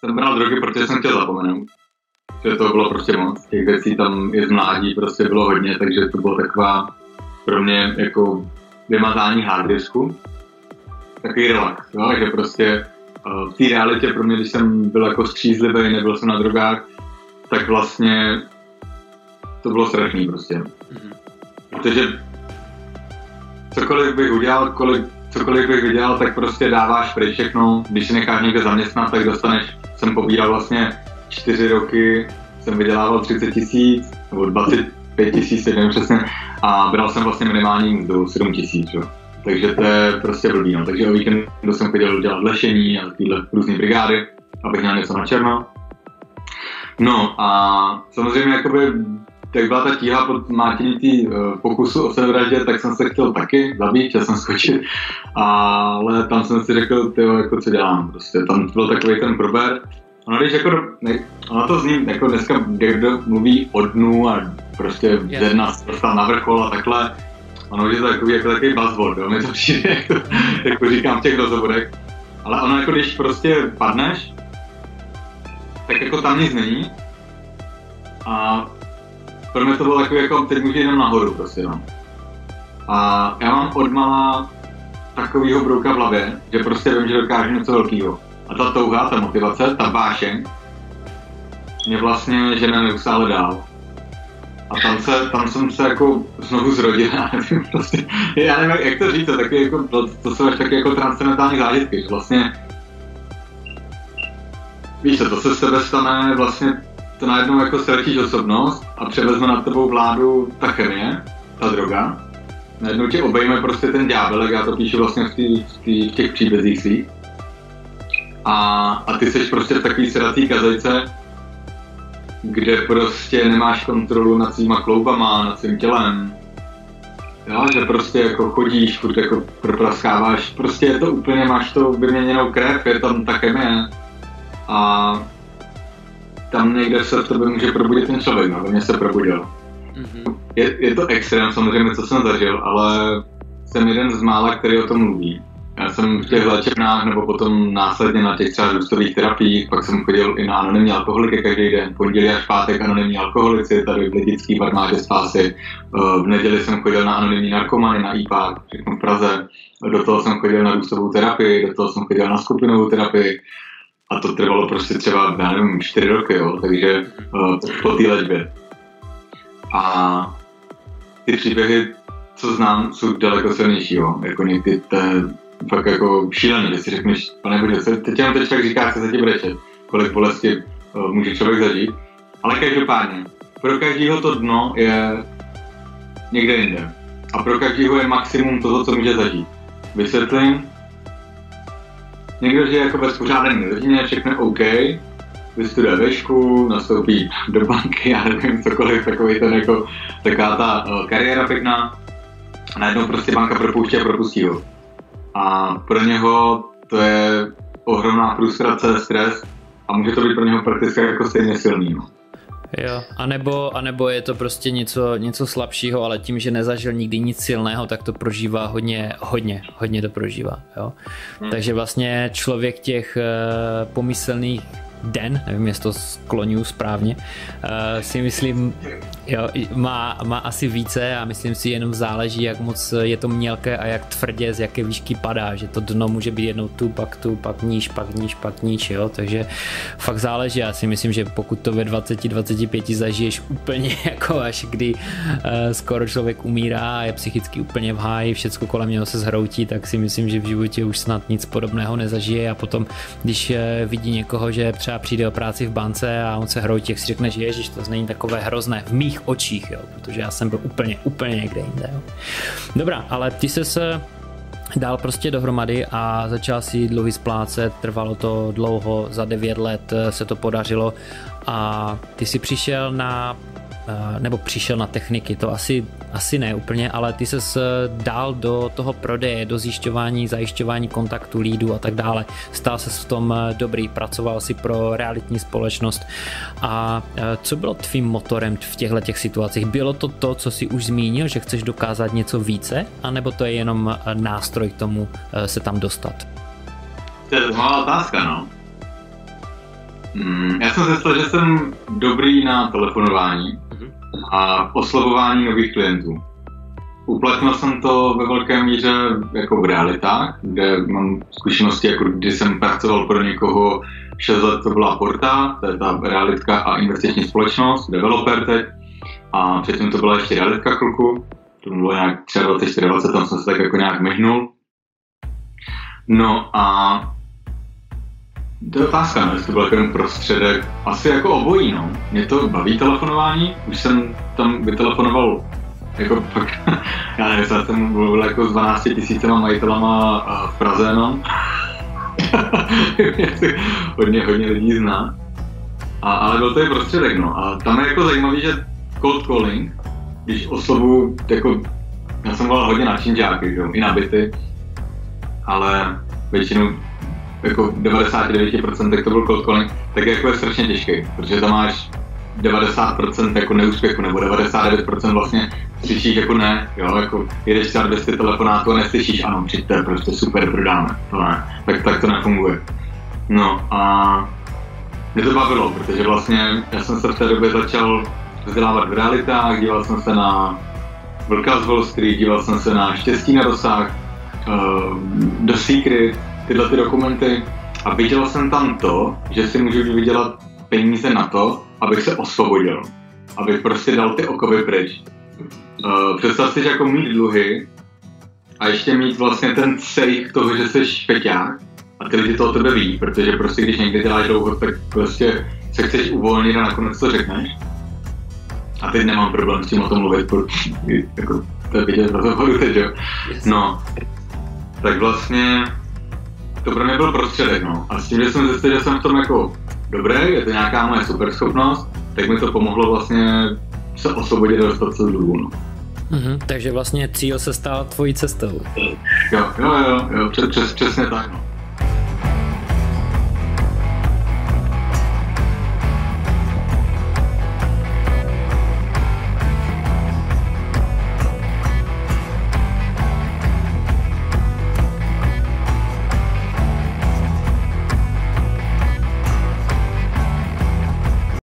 jsem bral drogy, protože jsem chtěl zapomenout. Že to bylo prostě moc. Těch věcí tam i z mládí prostě bylo hodně, takže to bylo taková pro mě jako vymazání hardisku. Takový relax, jo? že prostě v té realitě pro mě, když jsem byl jako střízlivý, nebyl jsem na drogách, tak vlastně to bylo strašný prostě. Mm-hmm. Protože cokoliv bych udělal, kolik, cokoliv bych vydělal, tak prostě dáváš pryč všechno. Když si necháš někde zaměstnat, tak dostaneš, jsem pobíral vlastně čtyři roky, jsem vydělával 30 tisíc, nebo 25 tisíc, nevím přesně, a bral jsem vlastně minimální mzdu 7 tisíc, takže to je prostě blbý, no. Takže o víkendu jsem chodil dělat lešení a tyhle různé brigády, abych měl něco na černo. No a samozřejmě jakoby tak byla ta tíha pod uh, eh, pokusu o sebevraždě, tak jsem se chtěl taky zabít, chtěl jsem skočit, ale tam jsem si řekl, tyjo, jako co dělám, prostě tam byl takový ten prober. Ono, když jako, ne, ono to zní, jako dneska někdo mluví o dnu a prostě ze dna na vrchol a takhle, ono je to takový, jako takový buzzword, jo, mi to přijde, jako, jako říkám v těch rozhovorech, ale ono jako když prostě padneš, tak jako tam nic není. A pro mě to bylo takový jako, teď může jenom nahoru prostě, no. A já mám odmala takovýho brouka v hlavě, že prostě vím, že dokážu něco velkého. A ta touha, ta motivace, ta vášeň, mě vlastně žene neustále dál. A tam, se, tam jsem se jako znovu zrodil, já nevím, prostě, já nevím, jak to říct, to, taky jako, to, to jsou až taky jako transcendentální zážitky, že vlastně Víš co, to se z tebe stane vlastně to najednou jako ztratíš osobnost a převezme nad tebou vládu ta chemie, ta droga. Najednou tě obejme prostě ten ďábel, jak já to píšu vlastně v, tý, v, tý, v těch příbězích svých. A, a ty seš prostě v takový sedací kazajce, kde prostě nemáš kontrolu nad svýma kloubama, nad svým tělem. Jo, že prostě jako chodíš, furt jako propraskáváš, prostě je to úplně, máš to vyměněnou krev, je tam ta chemie. A tam někde se v tobě může probudit ten člověk, no, mě se probudil. Mm-hmm. Je, je to extrém samozřejmě, co jsem zažil, ale jsem jeden z mála, který o tom mluví. Já jsem v těch léčebnách nebo potom následně na těch třeba růstových terapiích, pak jsem chodil i na anonymní alkoholiky každý den, pondělí až pátek anonymní alkoholici tady v Lidický v armádě spásy. V neděli jsem chodil na anonymní narkomany, na IPA, všechno v Praze. Do toho jsem chodil na růstovou terapii, do toho jsem chodil na skupinovou terapii. A to trvalo prostě třeba, já nevím, čtyři roky, jo, takže uh, po té léčbě. A ty příběhy, co znám, jsou daleko silnější, jo. Jako někdy to fakt jako šílený, že si řekneš, pane bože, teď jenom teď fakt říká, co se ti brečet, kolik bolesti uh, může člověk zažít. Ale každopádně, pro každého to dno je někde jinde. A pro každého je maximum toho, co může zažít. Vysvětlím, někdo žije jako bez pořádné rodině, všechno OK, vystuduje vešku, nastoupí do banky, já nevím, cokoliv, takový ten jako, taková ta uh, kariéra pěkná, a najednou prostě banka propouští a propustí ho. A pro něho to je ohromná frustrace, stres a může to být pro něho prakticky jako stejně silný. No. Jo, anebo, anebo je to prostě něco, něco slabšího, ale tím, že nezažil nikdy nic silného, tak to prožívá hodně, hodně, hodně to prožívá. Jo? Hmm. Takže vlastně člověk těch uh, pomyslných den, nevím, jestli to skloňuji správně, uh, si myslím, jo, má, má asi více a myslím si jenom záleží, jak moc je to mělké a jak tvrdě, z jaké výšky padá, že to dno může být jednou tu, pak tu, pak níž, pak níž, pak níž, jo, takže fakt záleží, já si myslím, že pokud to ve 20-25 zažiješ úplně jako až kdy uh, skoro člověk umírá a je psychicky úplně v háji, všecko kolem něho se zhroutí, tak si myslím, že v životě už snad nic podobného nezažije. A potom, když uh, vidí někoho, že třeba přijde o práci v bance a on se hroutí, jak si řekne, že ježiš, to není takové hrozné v mých očích, jo, protože já jsem byl úplně, úplně někde jinde. Jo. Dobrá, ale ty se se dal prostě dohromady a začal si dluhy splácet, trvalo to dlouho, za 9 let se to podařilo a ty si přišel na Eh, nebo přišel na techniky, to asi, asi ne úplně, ale ty se dál do toho prodeje, do zjišťování, zajišťování kontaktu, lídů a tak dále. Stál se v tom eh, dobrý, pracoval si pro realitní společnost. A eh, co bylo tvým motorem v těchto těch situacích? Bylo to to, co si už zmínil, že chceš dokázat něco více, anebo to je jenom nástroj k tomu se tam dostat? To je malá otázka, no. Mm, já jsem zjistil, že jsem dobrý na telefonování. A oslovování nových klientů. Uplatnil jsem to ve velké míře jako v realitách, kde mám zkušenosti, jako kdy jsem pracoval pro někoho 6 let, to byla Porta, to je ta realitka a investiční společnost, developer teď, a předtím to byla ještě realitka chvilku, to bylo nějak 23, 24, tam jsem se tak jako nějak myhnul. No a to je otázka, jestli to byl jako prostředek. Asi jako obojí, no. Mě to baví telefonování, už jsem tam vytelefonoval jako fakt, já nevím, já jsem mluvil jako s 12 tisícema majitelama v Praze, no. hodně, hodně lidí zná. A, ale byl to i prostředek, no. A tam je jako zajímavý, že cold calling, když oslovu, jako, já jsem volal hodně na činžáky, jo, i na byty, ale většinou jako 99% to byl cold calling, tak je jako je strašně těžký, protože tam máš 90% jako neúspěchu, nebo 99% vlastně slyšíš jako ne, jo, jako jedeš třeba 200 telefonátů a neslyšíš ano, přijďte, prostě super, prodáme, to ne, tak, tak to nefunguje. No a mě to bavilo, protože vlastně já jsem se v té době začal vzdělávat v realitách, díval jsem se na Vlka z Wall Street, díval jsem se na Štěstí na dosah, uh, The Secret, tyhle ty dokumenty a viděl jsem tam to, že si můžu vydělat peníze na to, abych se osvobodil, abych prostě dal ty okovy pryč. Uh, představ si, že jako mít dluhy a ještě mít vlastně ten sejch toho, že jsi špeťák a ty lidi to o tebe ví, protože prostě když někdy děláš dlouho, tak prostě se chceš uvolnit a nakonec to řekneš. A teď nemám problém s tím o tom mluvit, protože jako, to je vidět v rozhovoru jo. No, tak vlastně to pro mě byl prostředek, no. A s tím, že jsem zjistil, že jsem v tom jako dobrý, je to nějaká moje superschopnost, tak mi to pomohlo vlastně se osvobodit a dostat se z dluhu, no. Mm-hmm, takže vlastně cíl se stal tvojí cestou. Jo, jo, jo, jo přes, přes, přesně tak, no.